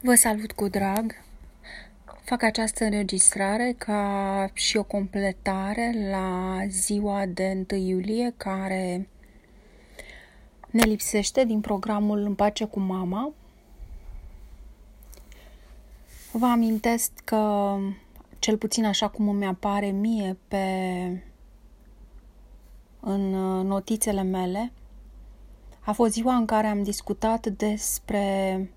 Vă salut cu drag! Fac această înregistrare ca și o completare la ziua de 1 iulie care ne lipsește din programul În pace cu mama. Vă amintesc că, cel puțin așa cum îmi apare mie pe în notițele mele, a fost ziua în care am discutat despre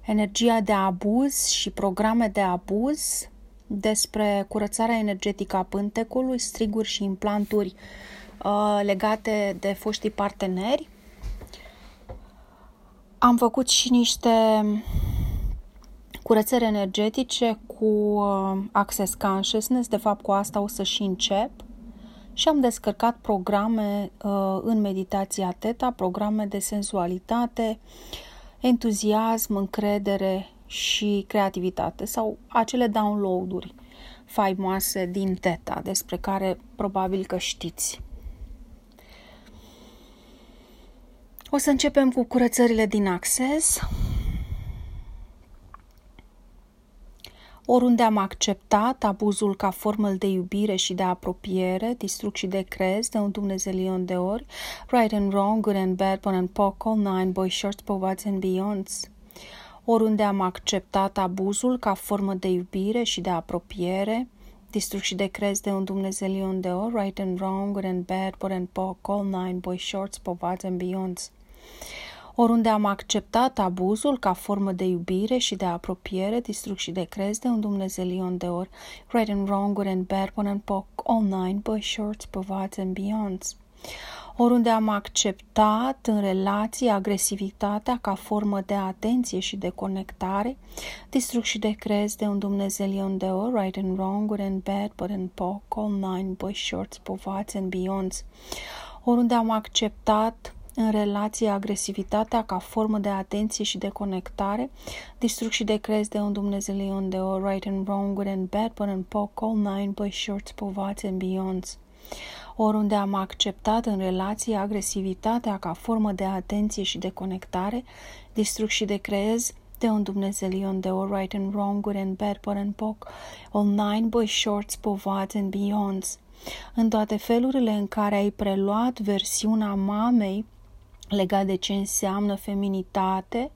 energia de abuz și programe de abuz, despre curățarea energetică a pântecului, striguri și implanturi uh, legate de foștii parteneri. Am făcut și niște curățări energetice cu uh, Access Consciousness, de fapt cu asta o să și încep. Și am descărcat programe uh, în meditația Teta, programe de senzualitate, uh, entuziasm, încredere și creativitate sau acele downloaduri faimoase din Teta, despre care probabil că știți. O să începem cu curățările din Access. Oriunde am acceptat abuzul ca formă de iubire și de apropiere, distrug și de crez de un dumnezelion de ori, right and wrong, good and bad, bon and poc, all nine, boy shorts, povați and beyonds. Oriunde am acceptat abuzul ca formă de iubire și de apropiere, distrug și de crez de un dumnezelion de ori, right and wrong, good and bad, bon and poc, all nine, boy shorts, povați and beyonds oriunde am acceptat abuzul ca formă de iubire și de apropiere, distrug și de crez de un dumnezelion de ori, right and wrong, good and bad, one and poc, all nine, boy shorts, povați and beyonds. Oriunde am acceptat în relații agresivitatea ca formă de atenție și de conectare, distrug și de crez de un dumnezelion de ori, right and wrong, good and bad, but and poc, all nine, boy shorts, povați and beyonds. Oriunde am acceptat în relație agresivitatea ca formă de atenție și de conectare, distrug și decrez de un Dumnezeu de o right and wrong, good and bad, but and poc, all nine, by shorts, povați and beyonds. Oriunde am acceptat în relație agresivitatea ca formă de atenție și de conectare, distrug și decreez de un Dumnezeu de o right and wrong, good and bad, but and poc, all nine, by shorts, povați and beyonds. În toate felurile în care ai preluat versiunea mamei legat de ce înseamnă feminitate,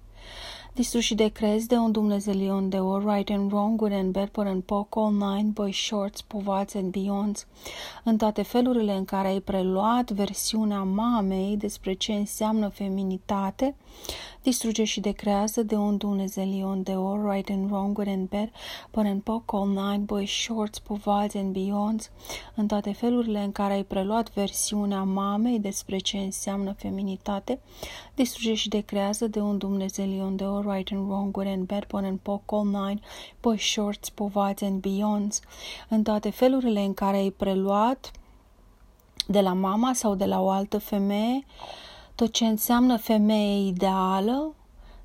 distruși de crezi de un Dumnezelion de all right and wrong, good and bad, but and poc, all nine, boy shorts, povați and beyonds, în toate felurile în care ai preluat versiunea mamei despre ce înseamnă feminitate, distruge și decrează de un Dumnezelion de all right and wrong, good and bad, but and poc, all nine, boy shorts, povați and beyonds, în toate felurile în care ai preluat versiunea mamei despre ce înseamnă feminitate, distruge și decrează de un Dumnezelion de all right and wrong, good and bad, bon and poc, all nine, boy shorts, povați and beyonds, în toate felurile în care ai preluat de la mama sau de la o altă femeie tot ce înseamnă femeie ideală,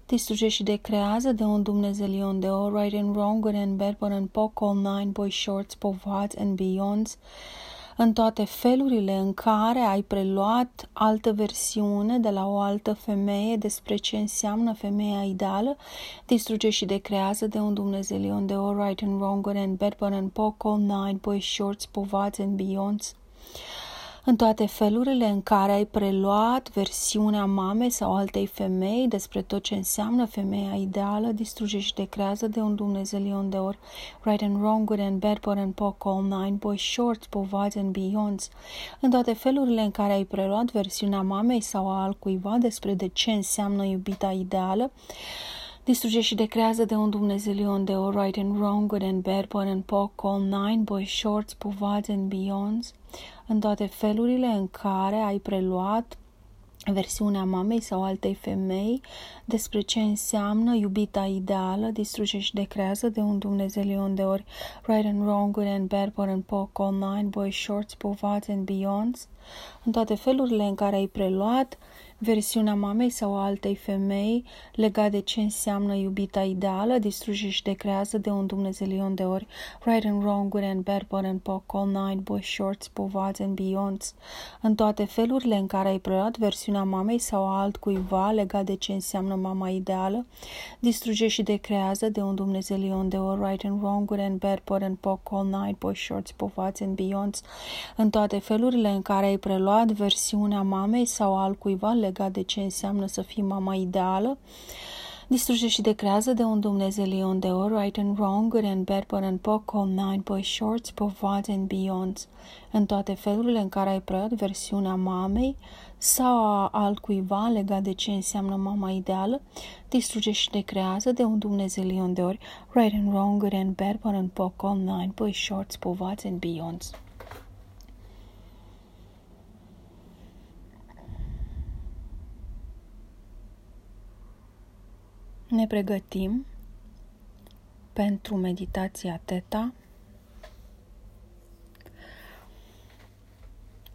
distruge și decrează de un Dumnezelion de all right and wrong, good and bad, bon and poc, all nine, boy shorts, povați and beyonds, în toate felurile în care ai preluat altă versiune de la o altă femeie despre ce înseamnă femeia ideală, distruge și decrează de un Dumnezeu de all right and wrong, good and bad, but and poc, all night, boy shorts, povați and beyonds în toate felurile în care ai preluat versiunea mamei sau altei femei despre tot ce înseamnă femeia ideală, distruge și decrează de un Dumnezeu de ori, right and wrong, good and bad, but and poc, all nine, boy shorts, povați and beyonds, în toate felurile în care ai preluat versiunea mamei sau a altcuiva despre de ce înseamnă iubita ideală, distruge și decrează de un Dumnezeu de all right and wrong, good and bad, but and poc, all nine, boy shorts, povați and beyonds, în toate felurile în care ai preluat versiunea mamei sau altei femei despre ce înseamnă iubita ideală, distruge și decrează de un Dumnezeu de ori right and wrong, good and bad, but and poc, all nine, boy shorts, povați and beyonds, în toate felurile în care ai preluat versiunea mamei sau a altei femei legat de ce înseamnă iubita ideală, distruge și decrează de un dumnezelion de ori, right and wrong, good and bad, but and poc, all night, boy shorts, povads and beyonds. În toate felurile în care ai preluat versiunea mamei sau a altcuiva legat de ce înseamnă mama ideală, distruge și decrează de un dumnezelion de ori, right and wrong, good and bad, but and poc, all night, boy shorts, povads and beyonds. În toate felurile în care ai preluat versiunea mamei sau altcuiva legat de ce înseamnă să fii mama ideală, distruge și decrează de un Dumnezeu de ori, right and wrong, good and bad, but and poc, all nine, boy shorts, povads and beyonds, în toate felurile în care ai preluat versiunea mamei sau a altcuiva legat de ce înseamnă mama ideală, distruge și decrează de un Dumnezeu de ori, right and wrong, good and bad, but and poc, all nine, boy shorts, povads and beyonds. Ne pregătim pentru meditația Teta,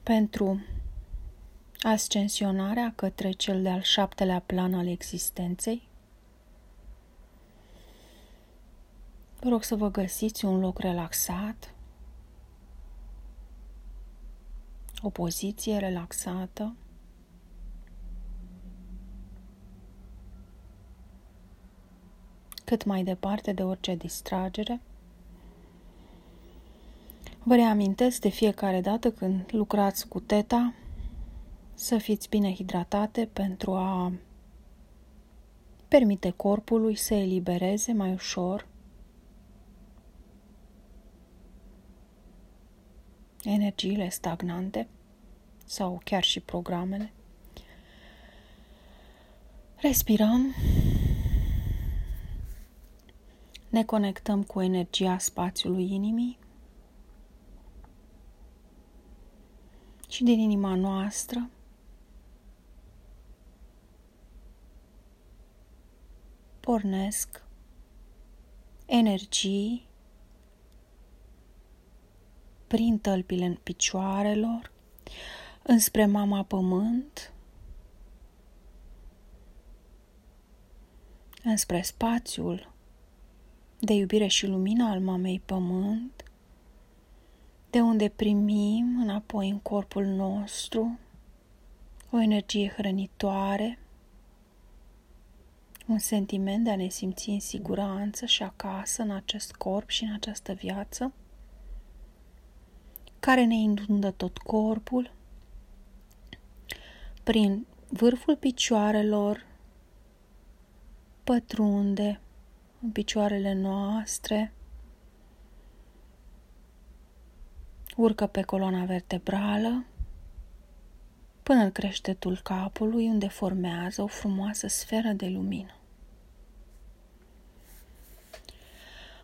pentru ascensionarea către cel de-al șaptelea plan al existenței. Vă rog să vă găsiți un loc relaxat, o poziție relaxată. Cât mai departe de orice distragere. Vă reamintesc de fiecare dată când lucrați cu teta să fiți bine hidratate pentru a permite corpului să elibereze mai ușor energiile stagnante sau chiar și programele. Respirăm ne conectăm cu energia spațiului inimii și din inima noastră. Pornesc energii prin tălpile în picioarelor, înspre mama pământ, înspre spațiul de iubire și lumină al mamei pământ, de unde primim înapoi în corpul nostru o energie hrănitoare, un sentiment de a ne simți în siguranță și acasă în acest corp și în această viață, care ne inundă tot corpul, prin vârful picioarelor, pătrunde în picioarele noastre, urcă pe coloana vertebrală până în creștetul capului unde formează o frumoasă sferă de lumină.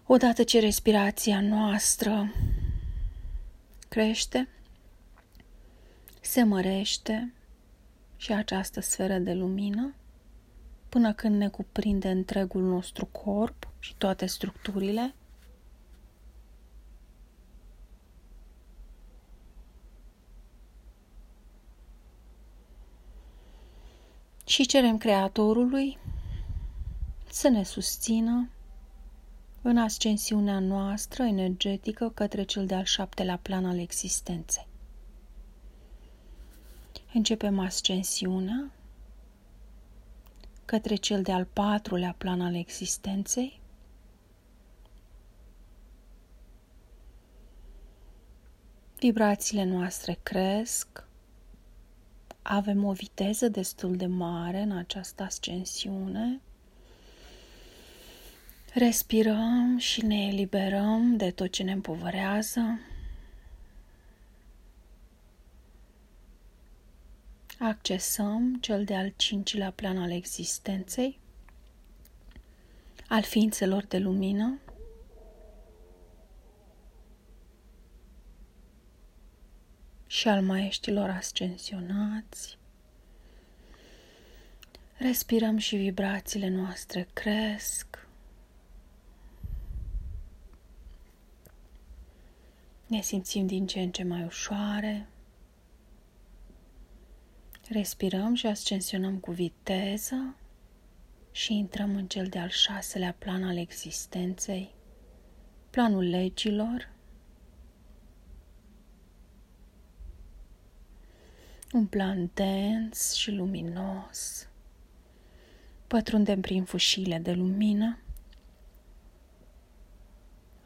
Odată ce respirația noastră crește, se mărește și această sferă de lumină până când ne cuprinde întregul nostru corp și toate structurile. Și cerem Creatorului să ne susțină în ascensiunea noastră energetică către cel de-al șaptelea plan al existenței. Începem ascensiunea către cel de-al patrulea plan al existenței. Vibrațiile noastre cresc, avem o viteză destul de mare în această ascensiune. Respirăm și ne eliberăm de tot ce ne împovărează. Accesăm cel de-al cincilea plan al existenței, al ființelor de lumină, și al maieștilor ascensionați. Respirăm și vibrațiile noastre cresc. Ne simțim din ce în ce mai ușoare. Respirăm și ascensionăm cu viteză și intrăm în cel de-al șaselea plan al existenței, planul legilor, un plan dens și luminos. Pătrundem prin fâșile de lumină,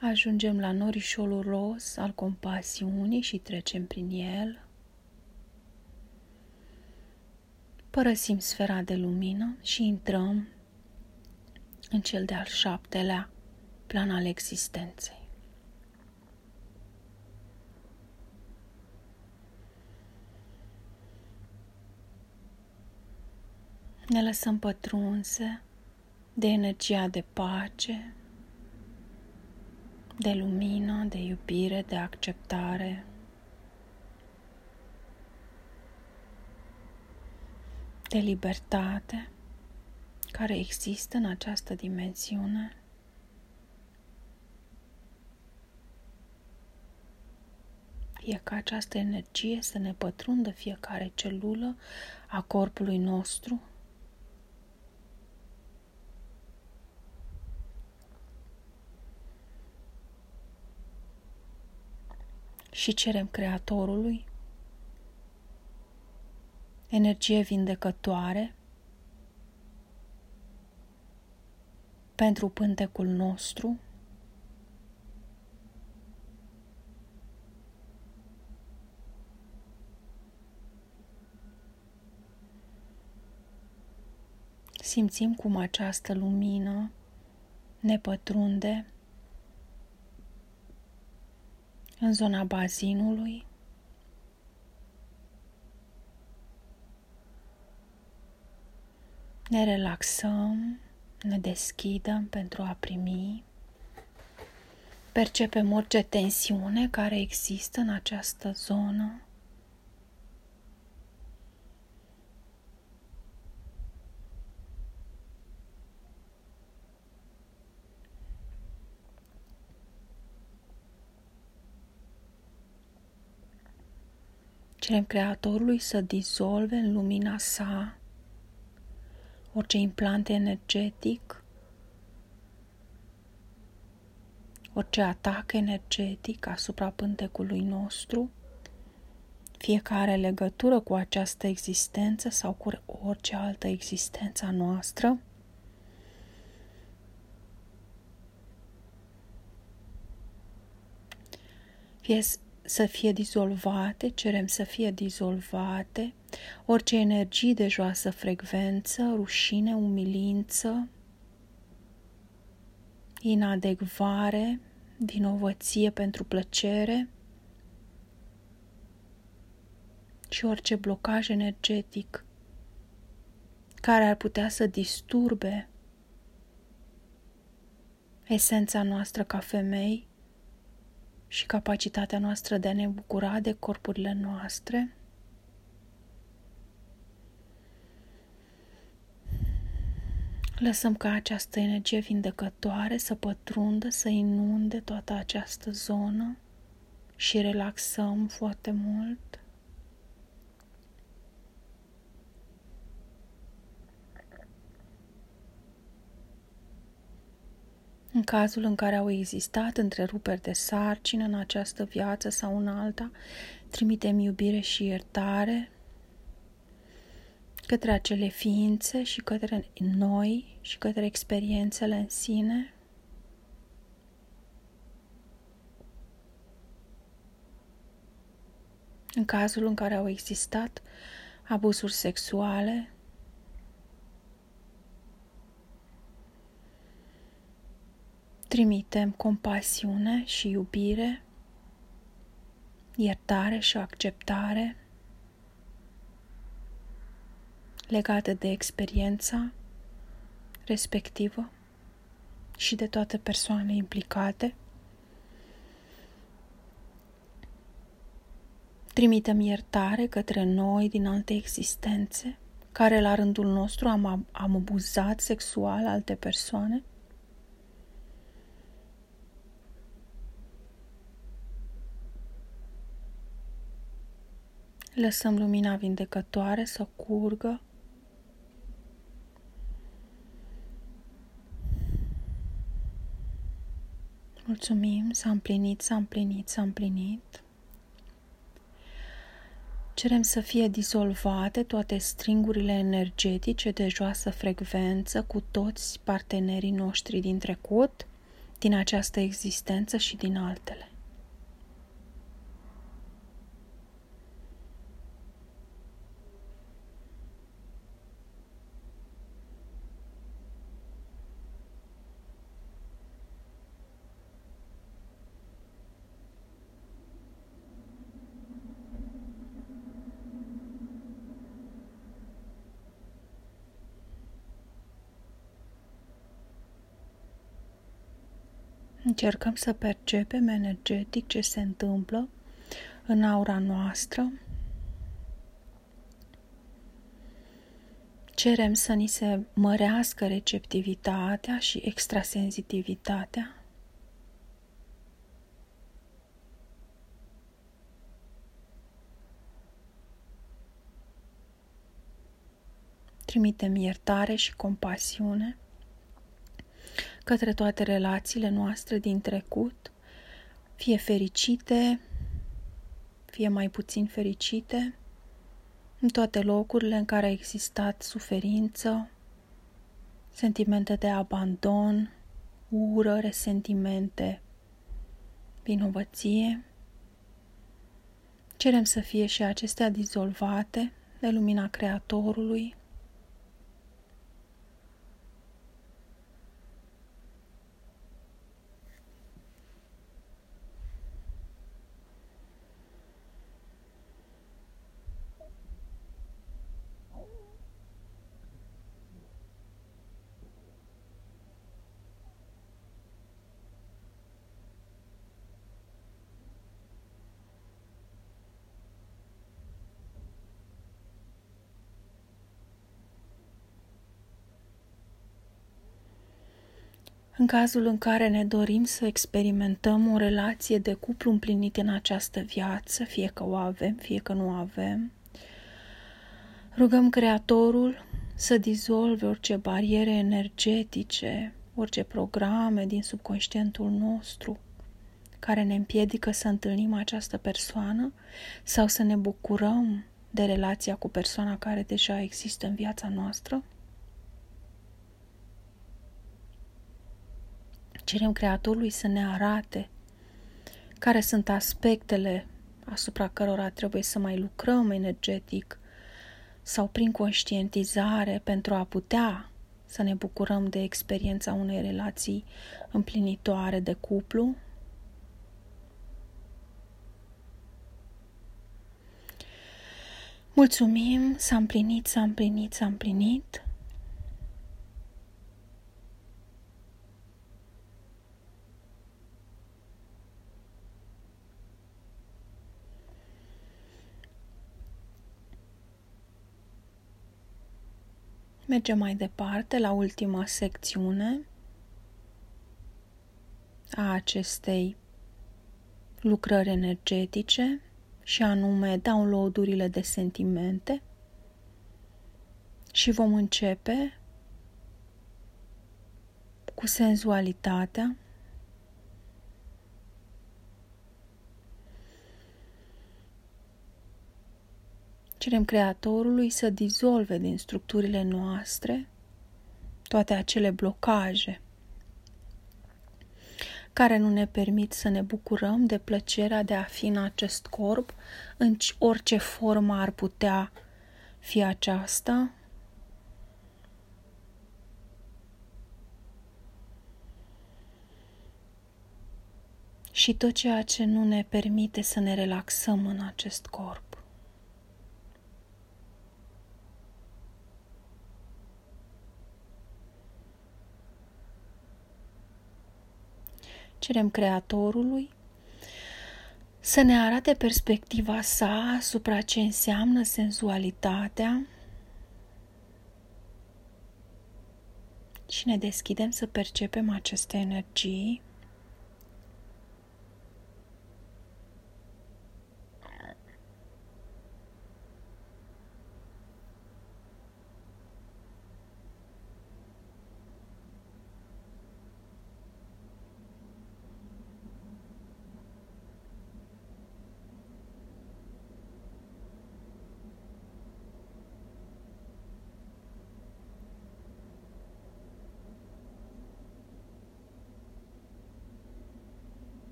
ajungem la norișolul ros al compasiunii și trecem prin el. Părăsim sfera de lumină și intrăm în cel de-al șaptelea plan al existenței. Ne lăsăm pătrunse de energia de pace, de lumină, de iubire, de acceptare. De libertate care există în această dimensiune. Fie ca această energie să ne pătrundă fiecare celulă a corpului nostru. Și cerem Creatorului energie vindecătoare pentru pântecul nostru. Simțim cum această lumină ne pătrunde în zona bazinului, Ne relaxăm, ne deschidem pentru a primi. Percepem orice tensiune care există în această zonă. Cerem Creatorului să dizolve în lumina sa orice implant energetic, orice atac energetic asupra pântecului nostru, fiecare legătură cu această existență sau cu orice altă existență a noastră, fie să fie dizolvate, cerem să fie dizolvate. Orice energii de joasă frecvență, rușine, umilință, inadecvare, vinovăție pentru plăcere și orice blocaj energetic care ar putea să disturbe esența noastră ca femei și capacitatea noastră de a ne bucura de corpurile noastre. Lăsăm ca această energie vindecătoare să pătrundă, să inunde toată această zonă și relaxăm foarte mult. În cazul în care au existat întreruperi de sarcină în această viață sau în alta, trimitem iubire și iertare către acele ființe și către noi și către experiențele în sine. În cazul în care au existat abuzuri sexuale, trimitem compasiune și iubire, iertare și acceptare legate de experiența respectivă și de toate persoanele implicate. Trimitem iertare către noi din alte existențe care la rândul nostru am, am abuzat sexual alte persoane Lăsăm lumina vindecătoare să curgă. Mulțumim, s-a împlinit, s-a împlinit, s-a împlinit. Cerem să fie dizolvate toate stringurile energetice de joasă frecvență cu toți partenerii noștri din trecut, din această existență și din altele. Încercăm să percepem energetic ce se întâmplă în aura noastră. Cerem să ni se mărească receptivitatea și extrasensitivitatea. Trimitem iertare și compasiune către toate relațiile noastre din trecut, fie fericite, fie mai puțin fericite, în toate locurile în care a existat suferință, sentimente de abandon, ură, resentimente, vinovăție. Cerem să fie și acestea dizolvate de lumina Creatorului, În cazul în care ne dorim să experimentăm o relație de cuplu împlinit în această viață, fie că o avem, fie că nu avem, rugăm Creatorul să dizolve orice bariere energetice, orice programe din subconștientul nostru care ne împiedică să întâlnim această persoană sau să ne bucurăm de relația cu persoana care deja există în viața noastră. Cerem Creatorului să ne arate care sunt aspectele asupra cărora trebuie să mai lucrăm energetic sau prin conștientizare pentru a putea să ne bucurăm de experiența unei relații împlinitoare de cuplu. Mulțumim, s-a împlinit, s-a împlinit, s-a împlinit. Mergem mai departe la ultima secțiune a acestei lucrări energetice și anume downloadurile de sentimente și vom începe cu senzualitatea Cerem Creatorului să dizolve din structurile noastre toate acele blocaje care nu ne permit să ne bucurăm de plăcerea de a fi în acest corp, în orice formă ar putea fi aceasta. Și tot ceea ce nu ne permite să ne relaxăm în acest corp. cerem Creatorului să ne arate perspectiva sa asupra ce înseamnă senzualitatea și ne deschidem să percepem aceste energii.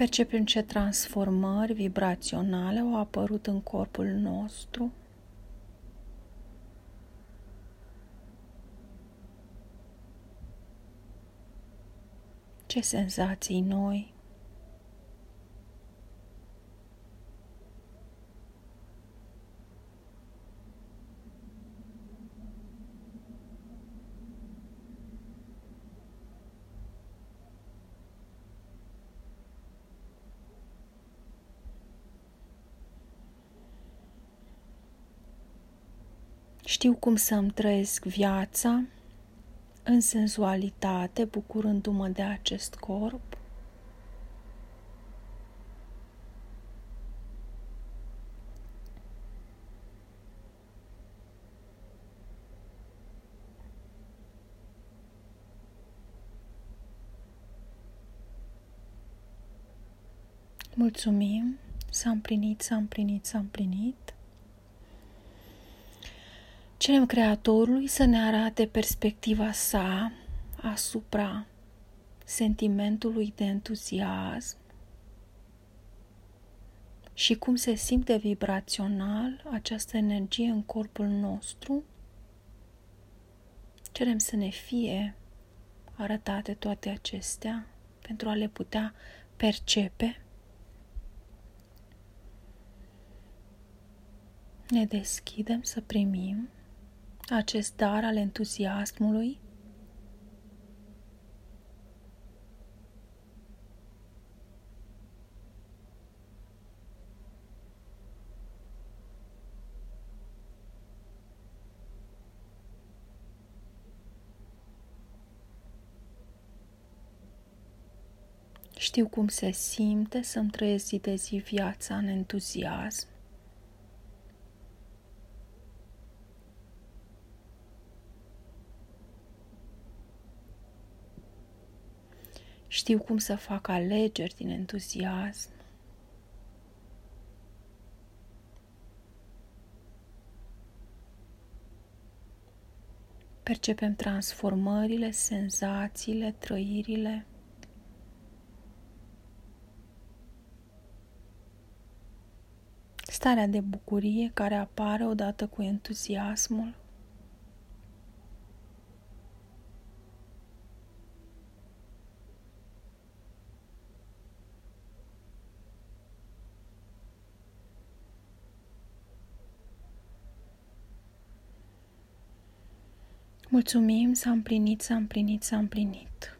Percepem ce transformări vibraționale au apărut în corpul nostru. Ce senzații noi Știu cum să-mi trăiesc viața în senzualitate, bucurându-mă de acest corp. Mulțumim, s-a împlinit, s-a împlinit, s-a împlinit. Cerem Creatorului să ne arate perspectiva sa asupra sentimentului de entuziasm și cum se simte vibrațional această energie în corpul nostru. Cerem să ne fie arătate toate acestea pentru a le putea percepe. Ne deschidem să primim acest dar al entuziasmului? Știu cum se simte să-mi trăiesc zi de zi viața în entuziasm. Știu cum să fac alegeri din entuziasm. Percepem transformările, senzațiile, trăirile. Starea de bucurie care apare odată cu entuziasmul. Mulțumim, s-a împlinit, s-a împlinit, s-a împlinit.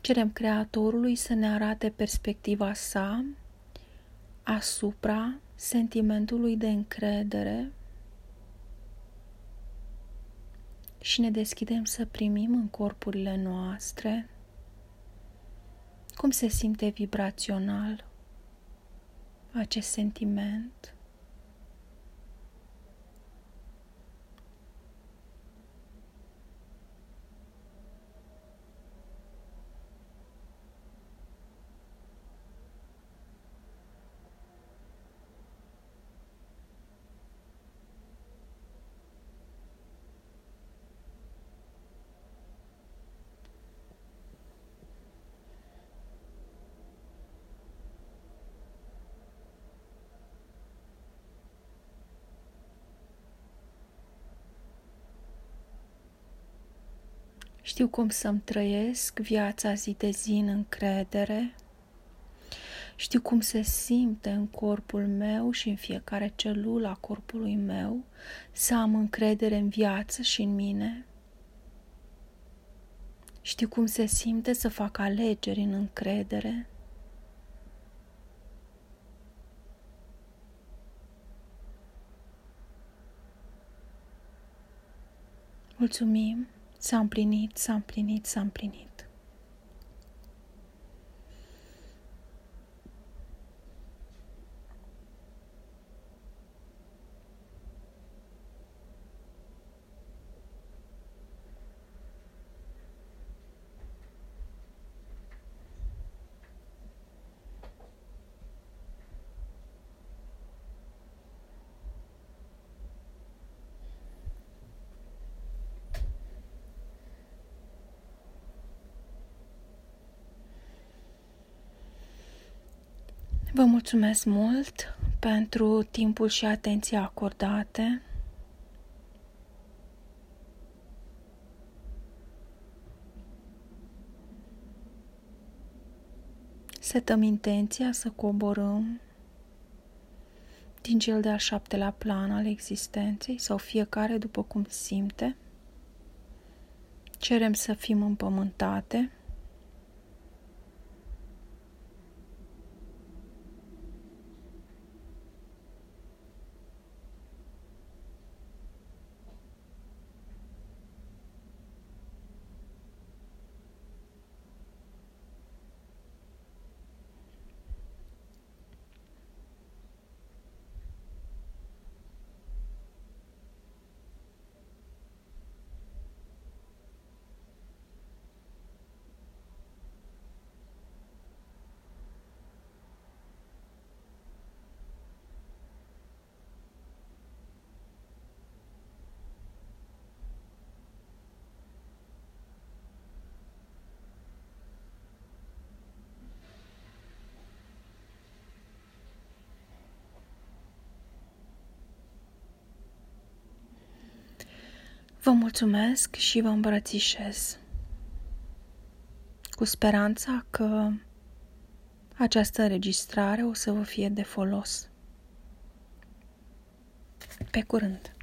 Cerem Creatorului să ne arate perspectiva sa asupra sentimentului de încredere și ne deschidem să primim în corpurile noastre cum se simte vibrațional acest sentiment. Știu cum să-mi trăiesc viața zi de zi în încredere. Știu cum se simte în corpul meu și în fiecare celulă a corpului meu să am încredere în viață și în mine. Știu cum se simte să fac alegeri în încredere. Mulțumim! S-a împlinit, s-a împlinit, s-a împlinit. Vă mulțumesc mult pentru timpul și atenția acordate. Setăm intenția să coborâm din cel de-al șaptelea plan al existenței sau fiecare după cum simte. Cerem să fim împământate Vă mulțumesc și vă îmbrățișez cu speranța că această înregistrare o să vă fie de folos. Pe curând!